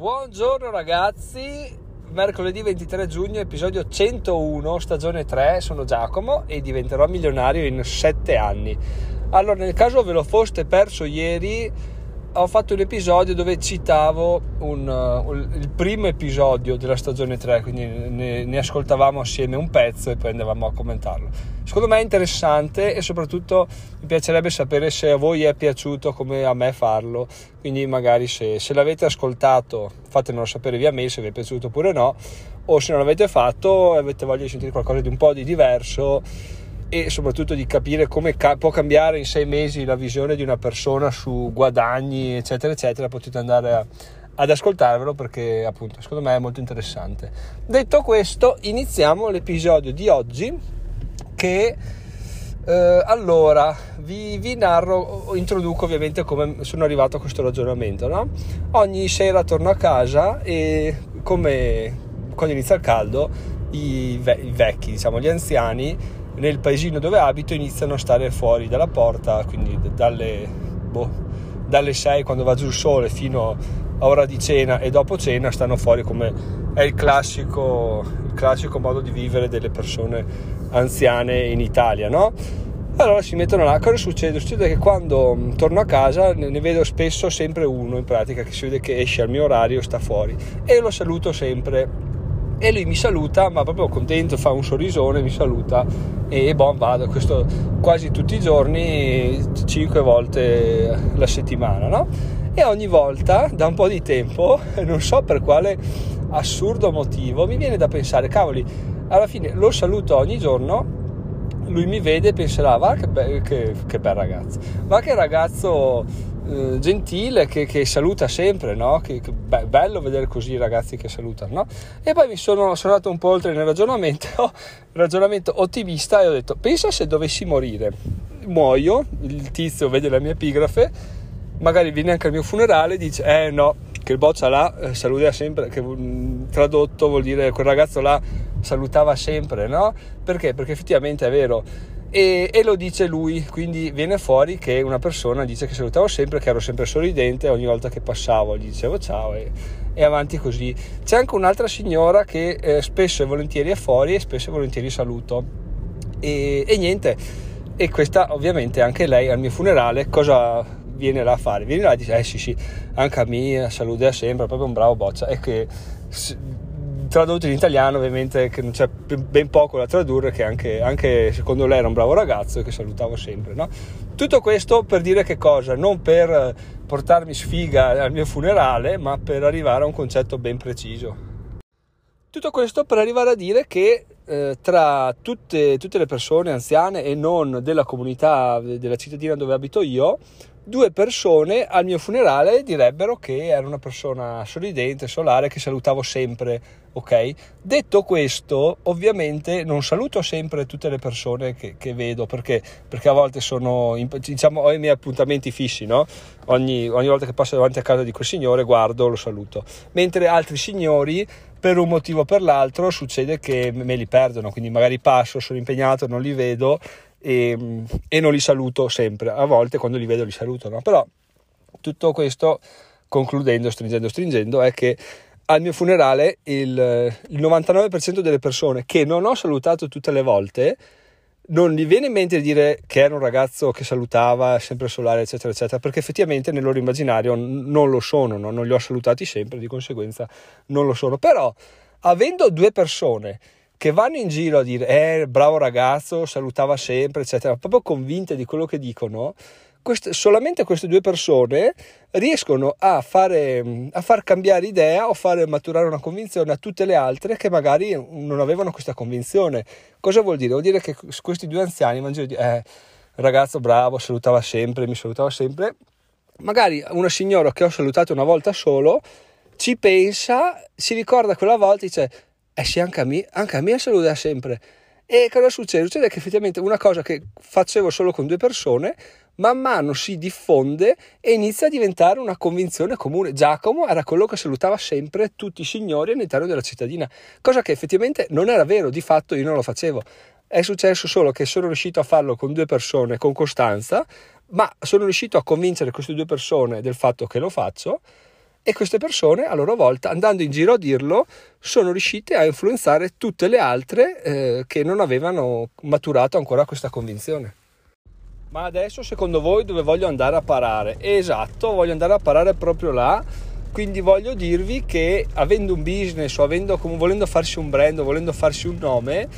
Buongiorno ragazzi, mercoledì 23 giugno, episodio 101, stagione 3, sono Giacomo e diventerò milionario in 7 anni. Allora, nel caso ve lo foste perso ieri, ho fatto un episodio dove citavo un, uh, il primo episodio della stagione 3, quindi ne, ne, ascoltavamo assieme un pezzo e poi andavamo a commentarlo. Secondo me è interessante e soprattutto mi piacerebbe sapere se a voi è piaciuto come a me farlo, quindi magari se, se l'avete ascoltato fatemelo sapere via mail se vi è piaciuto oppure no, o se non l'avete fatto e avete voglia di sentire qualcosa di un po' di diverso e soprattutto di capire come ca- può cambiare in sei mesi la visione di una persona su guadagni, eccetera, eccetera, potete andare a, ad ascoltarvelo perché appunto secondo me è molto interessante. Detto questo, iniziamo l'episodio di oggi che eh, allora vi, vi, narro, introduco ovviamente come sono arrivato a questo ragionamento. No? Ogni sera torno a casa e come quando inizia il caldo, i, ve- i vecchi, diciamo gli anziani, nel paesino dove abito iniziano a stare fuori dalla porta, quindi dalle, boh, dalle 6 quando va giù il sole fino a ora di cena e dopo cena stanno fuori come è il classico, il classico modo di vivere delle persone anziane in Italia, no? Allora si mettono là, cosa succede? Succede che quando torno a casa ne vedo spesso sempre uno in pratica che si vede che esce al mio orario, sta fuori e lo saluto sempre e lui mi saluta, ma proprio contento, fa un sorrisone, mi saluta e bon vado, questo quasi tutti i giorni, 5 volte la settimana, no? E ogni volta, da un po' di tempo, non so per quale assurdo motivo, mi viene da pensare, cavoli, alla fine lo saluto ogni giorno, lui mi vede e penserà, va che, be- che, che bel ragazzo, va che ragazzo eh, gentile che, che, saluta sempre, no? Che, che be- bello vedere così i ragazzi che salutano, no? E poi mi sono, sono andato un po' oltre nel ragionamento, ragionamento ottimista e ho detto, pensa se dovessi morire, muoio, il tizio vede la mia epigrafe, magari viene anche al mio funerale e dice, eh no, che il boccia là eh, saluta sempre, che tradotto vuol dire quel ragazzo là salutava sempre, no? Perché? Perché effettivamente è vero e, e, lo dice lui, quindi viene fuori che una persona dice che salutavo sempre, che ero sempre sorridente, ogni volta che passavo gli dicevo ciao e, e avanti così. C'è anche un'altra signora che eh, spesso e volentieri è fuori e spesso e volentieri saluto e, e niente, e questa ovviamente anche lei al mio funerale cosa viene là a fare? Viene là e dice eh sì sì, anche a me saluta sempre, proprio un bravo boccia, è che tradotto in italiano ovviamente che non c'è ben poco da tradurre che anche, anche, secondo lei era un bravo ragazzo e che salutavo sempre no? tutto questo per dire che cosa non per portarmi sfiga al mio funerale ma per arrivare a un concetto ben preciso tutto questo per arrivare a dire che eh, tra tutte, tutte le persone anziane e non della comunità della cittadina dove abito io due persone al mio funerale direbbero che era una persona sorridente, solare, che salutavo sempre, ok? Detto questo, ovviamente non saluto sempre tutte le persone che, che vedo, perché, perché, a volte sono, diciamo, ho i miei appuntamenti fissi, no? Ogni, ogni volta che passo davanti a casa di quel signore guardo, lo saluto. Mentre altri signori per un motivo o per l'altro succede che me li perdono, quindi magari passo, sono impegnato, non li vedo e, e, non li saluto sempre, a volte quando li vedo li saluto, no? però tutto questo, concludendo, stringendo, stringendo, è che al mio funerale il, il 99% delle persone che non ho salutato tutte le volte non gli viene in mente di dire che era un ragazzo che salutava sempre solare, eccetera, eccetera, perché effettivamente nel loro immaginario non lo sono, no? non li ho salutati sempre, di conseguenza non lo sono. Però, avendo due persone che vanno in giro a dire eh bravo ragazzo, salutava sempre, eccetera, proprio convinte di quello che dicono, queste, solamente queste due persone riescono a, fare, a far cambiare idea o fare maturare una convinzione a tutte le altre che magari non avevano questa convinzione. Cosa vuol dire? Vuol dire che questi due anziani vanno in giro e eh, ragazzo bravo, salutava sempre, mi salutava sempre. Magari una signora che ho salutato una volta solo ci pensa, si ricorda quella volta e dice eh sì, anche a me, anche a me saluta sempre. E cosa succede? Succede che effettivamente una cosa che facevo solo con due persone, man mano si diffonde e inizia a diventare una convinzione comune. Giacomo era quello che salutava sempre tutti i signori all'interno della cittadina, cosa che effettivamente non era vero, di fatto io non lo facevo. È successo solo che sono riuscito a farlo con due persone con costanza, ma sono riuscito a convincere queste due persone del fatto che lo faccio e queste persone a loro volta andando in giro a dirlo sono riuscite a influenzare tutte le altre eh, che non avevano maturato ancora questa convinzione. Ma adesso secondo voi dove voglio andare a parare? Esatto, voglio andare a parare proprio là. Quindi voglio dirvi che avendo un business o avendo, volendo farsi un brand o volendo farsi un nome,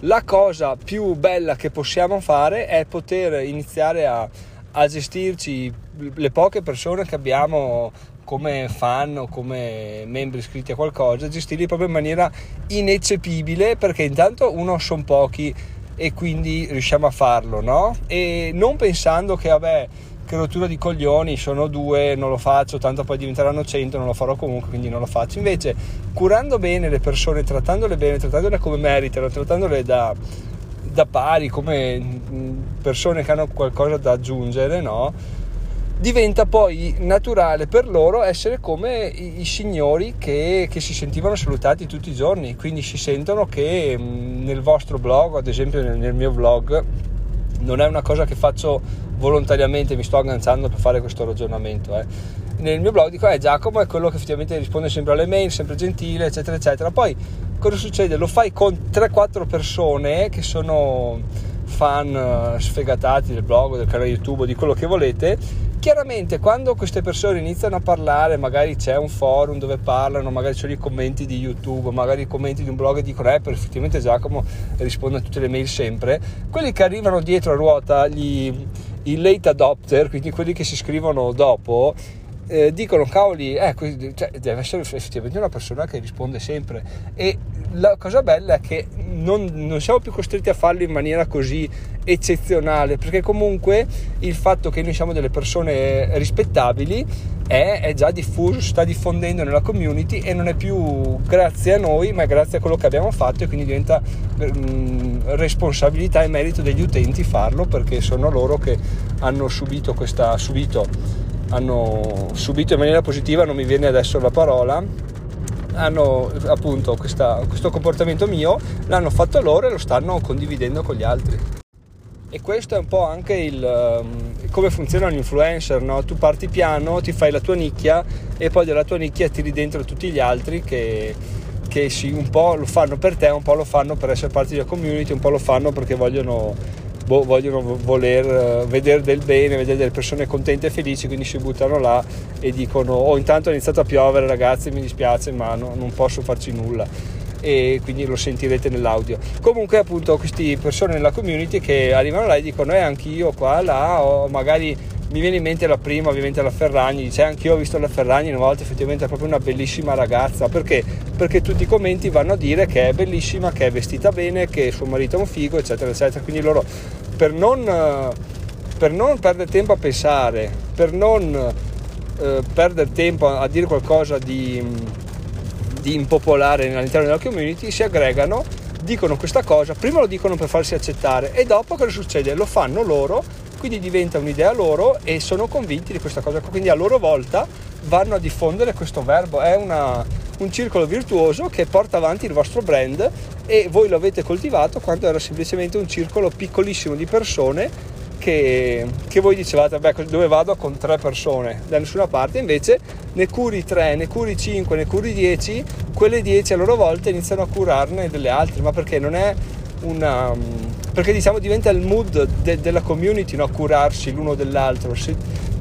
la cosa più bella che possiamo fare è poter iniziare a, a gestirci le poche persone che abbiamo come fan o come membri iscritti a qualcosa, gestirli proprio in maniera ineccepibile perché intanto uno sono pochi e quindi riusciamo a farlo, no? E non pensando che vabbè che rottura di coglioni, sono due, non lo faccio, tanto poi diventeranno cento, non lo farò comunque, quindi non lo faccio. Invece, curando bene le persone, trattandole bene, trattandole come meritano, trattandole da, da pari, come persone che hanno qualcosa da aggiungere, no? Diventa poi naturale per loro essere come i, i signori che, che, si sentivano salutati tutti i giorni, quindi si sentono che mh, nel vostro blog, ad esempio nel, nel mio blog, non è una cosa che faccio volontariamente, mi sto agganciando per fare questo ragionamento. Eh. Nel mio blog dico, eh, Giacomo è quello che effettivamente risponde sempre alle mail, sempre gentile, eccetera, eccetera. Poi cosa succede? Lo fai con 3-4 persone che sono fan eh, sfegatati del blog, del canale YouTube, di quello che volete Chiaramente quando queste persone iniziano a parlare, magari c'è un forum dove parlano, magari c'è i commenti di YouTube, magari i commenti di un blog e dicono eh, effettivamente Giacomo risponde a tutte le mail sempre, quelli che arrivano dietro a ruota, gli, i late adopter, quindi quelli che si scrivono dopo, eh, dicono cavoli, eh, cioè, deve essere effettivamente una persona che risponde sempre. E la cosa bella è che non, non, siamo più costretti a farlo in maniera così eccezionale perché comunque il fatto che noi siamo delle persone rispettabili è, è già diffuso, sta diffondendo nella community e non è più grazie a noi ma è grazie a quello che abbiamo fatto e quindi diventa mh, mm, responsabilità e merito degli utenti farlo perché sono loro che hanno subito questa subito hanno subito in maniera positiva, non mi viene adesso la parola, hanno appunto questa, questo comportamento mio, l'hanno fatto loro e lo stanno condividendo con gli altri. E questo è un po' anche il, um, come funziona un influencer, no? Tu parti piano, ti fai la tua nicchia e poi della tua nicchia tiri dentro tutti gli altri che, che sì, un po' lo fanno per te, un po' lo fanno per essere parte della community, un po' lo fanno perché vogliono boh, vogliono voler eh, vedere del bene, vedere delle persone contente e felici, quindi si buttano là e dicono oh intanto è iniziato a piovere ragazzi mi dispiace ma no, non posso farci nulla e quindi lo sentirete nell'audio. Comunque appunto queste persone nella community che arrivano là e dicono eh anch'io qua, là o magari mi viene in mente la prima ovviamente la Ferragni dice anche io ho visto la Ferragni una volta effettivamente è proprio una bellissima ragazza perché? perché tutti i commenti vanno a dire che è bellissima che è vestita bene che suo marito è un figo eccetera eccetera quindi loro per non, per non perdere tempo a pensare per non eh, perdere tempo a, a dire qualcosa di, di impopolare all'interno della community si aggregano dicono questa cosa prima lo dicono per farsi accettare e dopo cosa succede? lo fanno loro quindi diventa un'idea loro e sono convinti di questa cosa, quindi a loro volta vanno a diffondere questo verbo, è una, un circolo virtuoso che porta avanti il vostro brand e voi lo avete coltivato quando era semplicemente un circolo piccolissimo di persone che, che, voi dicevate, beh, dove vado con tre persone? Da nessuna parte, invece ne curi tre, ne curi cinque, ne curi dieci, quelle dieci a loro volta iniziano a curarne delle altre, ma perché non è una perché diciamo diventa il mood de- della community no? curarsi l'uno dell'altro. Se,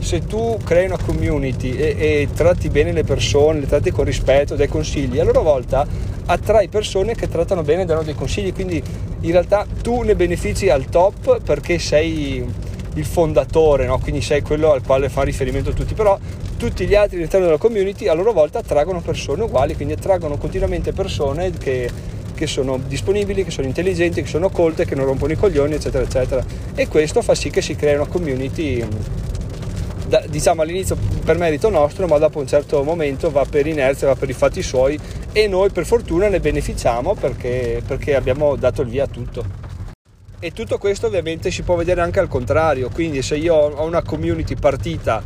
se, tu crei una community e, e, tratti bene le persone le tratti con rispetto dai consigli a loro volta attrai persone che trattano bene e danno dei consigli quindi in realtà tu ne benefici al top perché sei il fondatore no? quindi sei quello al quale fa riferimento tutti però tutti gli altri all'interno della community a loro volta attraggono persone uguali quindi attraggono continuamente persone che che sono disponibili, che sono intelligenti, che sono colte, che non rompono i coglioni, eccetera, eccetera. E questo fa sì che si crei una community, da, diciamo all'inizio per merito nostro, ma dopo un certo momento va per inerzia, va per i fatti suoi e noi per fortuna ne beneficiamo perché, perché abbiamo dato il via a tutto. E tutto questo ovviamente si può vedere anche al contrario, quindi se io ho una community partita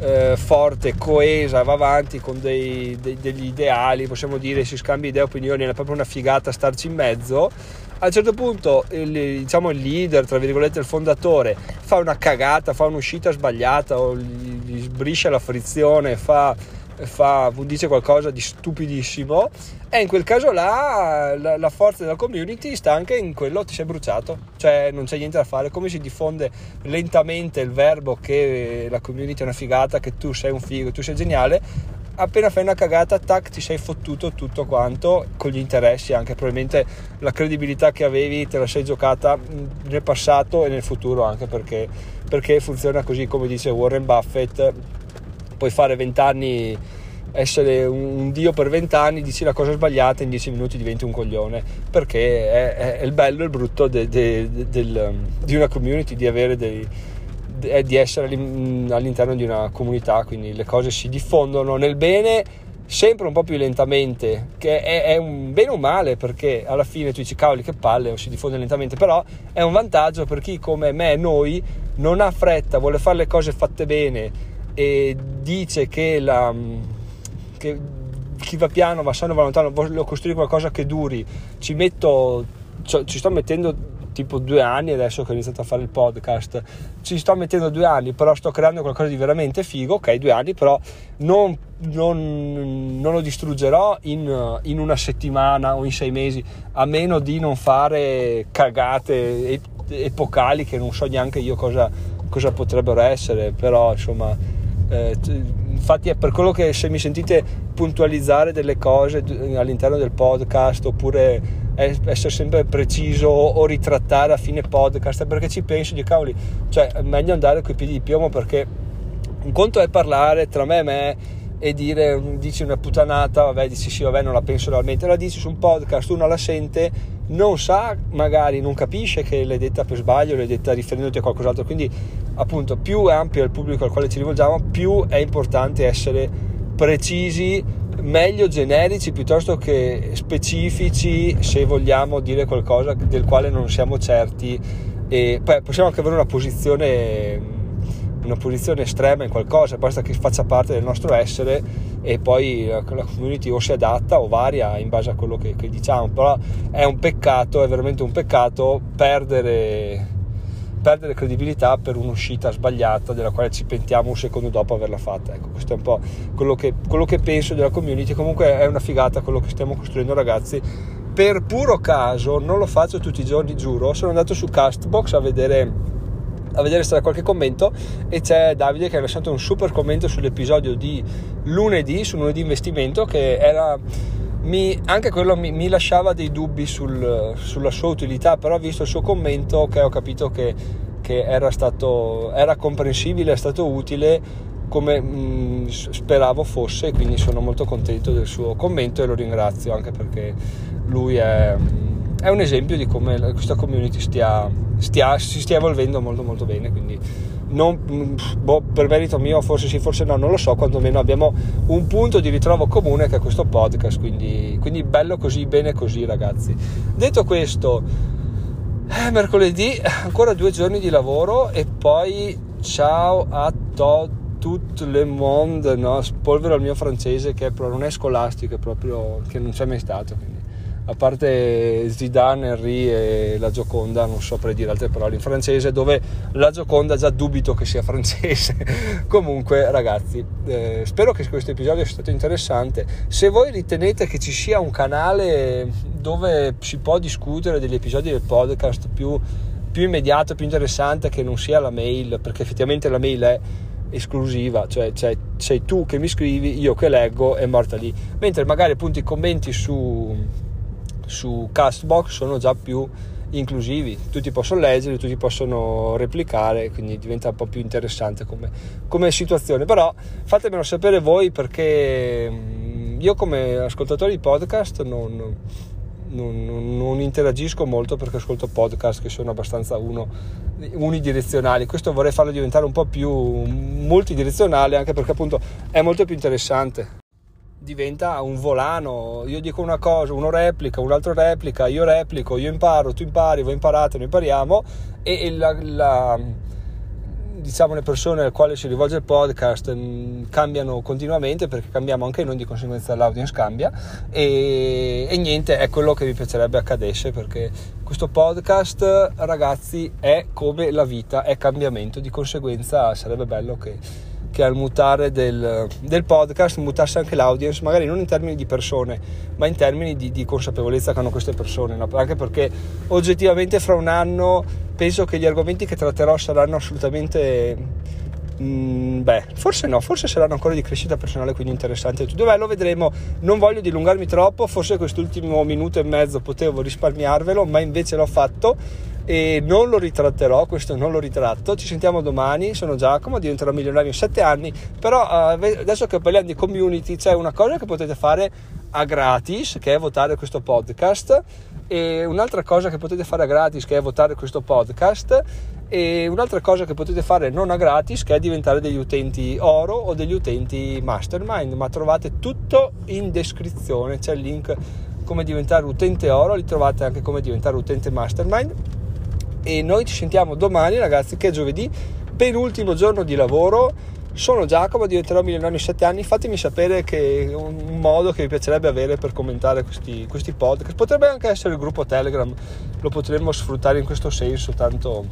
eh, forte, coesa, va avanti con dei, dei, degli ideali, possiamo dire, si scambia idee opinioni, è proprio una figata starci in mezzo. A un certo punto il, diciamo, il leader, tra virgolette il fondatore, fa una cagata, fa un'uscita sbagliata o gli, gli sbriscia la frizione, fa fa, dice qualcosa di stupidissimo. E in quel caso là la, la, forza della community sta anche in quello ti sei bruciato. Cioè non c'è niente da fare come si diffonde lentamente il verbo che la community è una figata che tu sei un figo tu sei geniale. Appena fai una cagata tac ti sei fottuto tutto quanto con gli interessi anche probabilmente la credibilità che avevi te la sei giocata nel passato e nel futuro anche perché, perché funziona così come dice Warren Buffett puoi fare 20 anni essere un dio per 20 anni, dici la cosa sbagliata in 10 minuti diventi un coglione perché è, è il bello e il brutto de, de, de, del, di una community di dei, di essere all'interno di una comunità quindi le cose si diffondono nel bene sempre un po' più lentamente che è, è un bene o male perché alla fine tu dici cavoli che palle o si diffonde lentamente però è un vantaggio per chi come me e noi non ha fretta vuole fare le cose fatte bene e dice che, la, che chi va piano va sano va lontano, voglio costruire qualcosa che duri, ci metto, ci sto mettendo tipo due anni adesso che ho iniziato a fare il podcast, ci sto mettendo due anni, però sto creando qualcosa di veramente figo, ok, due anni, però non, non, non lo distruggerò in, in, una settimana o in sei mesi, a meno di non fare cagate epocali che non so neanche io cosa, cosa potrebbero essere, però insomma eh, infatti è per quello che se mi sentite puntualizzare delle cose all'interno del podcast oppure essere sempre preciso o ritrattare a fine podcast perché ci penso di cavoli cioè è meglio andare coi piedi di piombo perché un conto è parlare tra me e me e dire dici una puttanata vabbè dici sì vabbè non la penso realmente la dici su un podcast uno la sente non sa magari non capisce che l'hai detta per sbaglio l'hai detta riferendoti a qualcos'altro. Quindi appunto più è ampio il pubblico al quale ci rivolgiamo più è importante essere precisi meglio generici piuttosto che specifici se vogliamo dire qualcosa del quale non siamo certi. E poi possiamo anche avere una posizione una posizione estrema in qualcosa, basta che faccia parte del nostro essere e poi la community o si adatta o varia in base a quello che, che diciamo, però è un peccato, è veramente un peccato perdere, perdere credibilità per un'uscita sbagliata della quale ci pentiamo un secondo dopo averla fatta. Ecco, questo è un po' quello che, quello che penso della community, comunque è una figata quello che stiamo costruendo ragazzi. Per puro caso, non lo faccio tutti i giorni, giuro, sono andato su Castbox a vedere a vedere se c'è qualche commento e c'è Davide che ha lasciato un super commento sull'episodio di lunedì, su lunedì investimento che era mi, anche quello mi, mi, lasciava dei dubbi sul, sulla sua utilità però visto il suo commento che ho capito che, che era stato era comprensibile, è stato utile come mh, mm, speravo fosse quindi sono molto contento del suo commento e lo ringrazio anche perché lui è, è un esempio di come questa community stia stia, si stia evolvendo molto molto bene quindi non, boh, per merito mio forse sì forse no non lo so quantomeno abbiamo un punto di ritrovo comune che è questo podcast quindi, quindi bello così bene così ragazzi detto questo eh, mercoledì ancora due giorni di lavoro e poi ciao a to, tutto le monde no? spolvero il mio francese che non è scolastico è proprio che non c'è mai stato quindi a parte Zidane, Henry e la Gioconda, non saprei dire altre parole in francese, dove la Gioconda già dubito che sia francese. Comunque, ragazzi, eh, spero che questo episodio sia stato interessante. Se voi ritenete che ci sia un canale dove si può discutere degli episodi del podcast più, più immediato, più interessante, che non sia la mail, perché effettivamente la mail è esclusiva, cioè, cioè, sei tu che mi scrivi, io che leggo, è morta lì. Mentre magari appunto i commenti su su Castbox sono già più inclusivi, tutti possono leggere, tutti possono replicare, quindi diventa un po' più interessante come, come situazione. Però fatemelo sapere voi perché mm, io come ascoltatore di podcast non, non, non, interagisco molto perché ascolto podcast che sono abbastanza uno, unidirezionali. Questo vorrei farlo diventare un po' più multidirezionale anche perché appunto è molto più interessante diventa un volano, io dico una cosa, uno replica, un altro replica, io replico, io imparo, tu impari, voi imparate, noi impariamo. E, la, la, diciamo le persone alle quali si rivolge il podcast mm, cambiano continuamente perché cambiamo anche noi, di conseguenza l'audience cambia. E, e niente, è quello che mi piacerebbe accadesse perché questo podcast ragazzi è come la vita, è cambiamento, di conseguenza sarebbe bello che che al mutare del, del, podcast mutasse anche l'audience, magari non in termini di persone, ma in termini di, di consapevolezza che hanno queste persone, no? anche perché oggettivamente fra un anno penso che gli argomenti che tratterò saranno assolutamente... Mm, beh, forse no, forse saranno ancora di crescita personale, quindi interessanti. Dov'è lo vedremo. Non voglio dilungarmi troppo, forse quest'ultimo minuto e mezzo potevo risparmiarvelo, ma invece l'ho fatto e non lo ritratterò, questo non lo ritratto. Ci sentiamo domani, sono Giacomo, diventerò milionario in 7 anni, però uh, adesso che parliamo di community c'è una cosa che potete fare a gratis, che è votare questo podcast. E un'altra cosa che potete fare a gratis che è votare questo podcast. E un'altra cosa che potete fare non a gratis che è diventare degli utenti oro o degli utenti mastermind. Ma trovate tutto in descrizione. C'è il link come diventare utente oro li trovate anche come diventare utente mastermind e noi ci sentiamo domani ragazzi che è giovedì, penultimo giorno di lavoro. Sono Giacomo, diventerò milionario in 7 anni. Fatemi sapere che un modo che vi piacerebbe avere per commentare questi, questi podcast. Potrebbe anche essere il gruppo Telegram, lo potremmo sfruttare in questo senso. Tanto,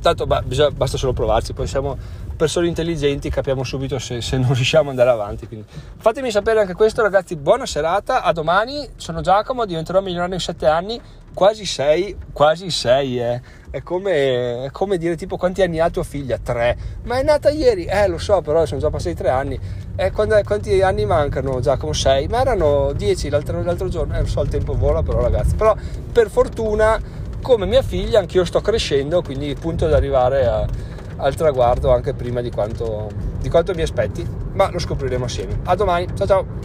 tanto bah, bisogna, basta solo provarci. Poi siamo persone intelligenti, capiamo subito se, se, non riusciamo ad andare avanti. Quindi fatemi sapere anche questo, ragazzi. Buona serata, a domani. Sono Giacomo, diventerò milionario in 7 anni quasi sei, quasi sei, eh. È come, è come, dire tipo quanti anni ha tua figlia? Tre. Ma è nata ieri? Eh, lo so, però sono già passati tre anni. Eh, quando, quanti anni mancano? Giacomo? Sei? Ma erano dieci l'altro, l'altro giorno. Eh, lo so, il tempo vola però ragazzi. Però per fortuna, come mia figlia, anch'io sto crescendo, quindi punto ad arrivare a, al traguardo anche prima di quanto, di quanto mi aspetti. Ma lo scopriremo assieme. A domani, ciao ciao!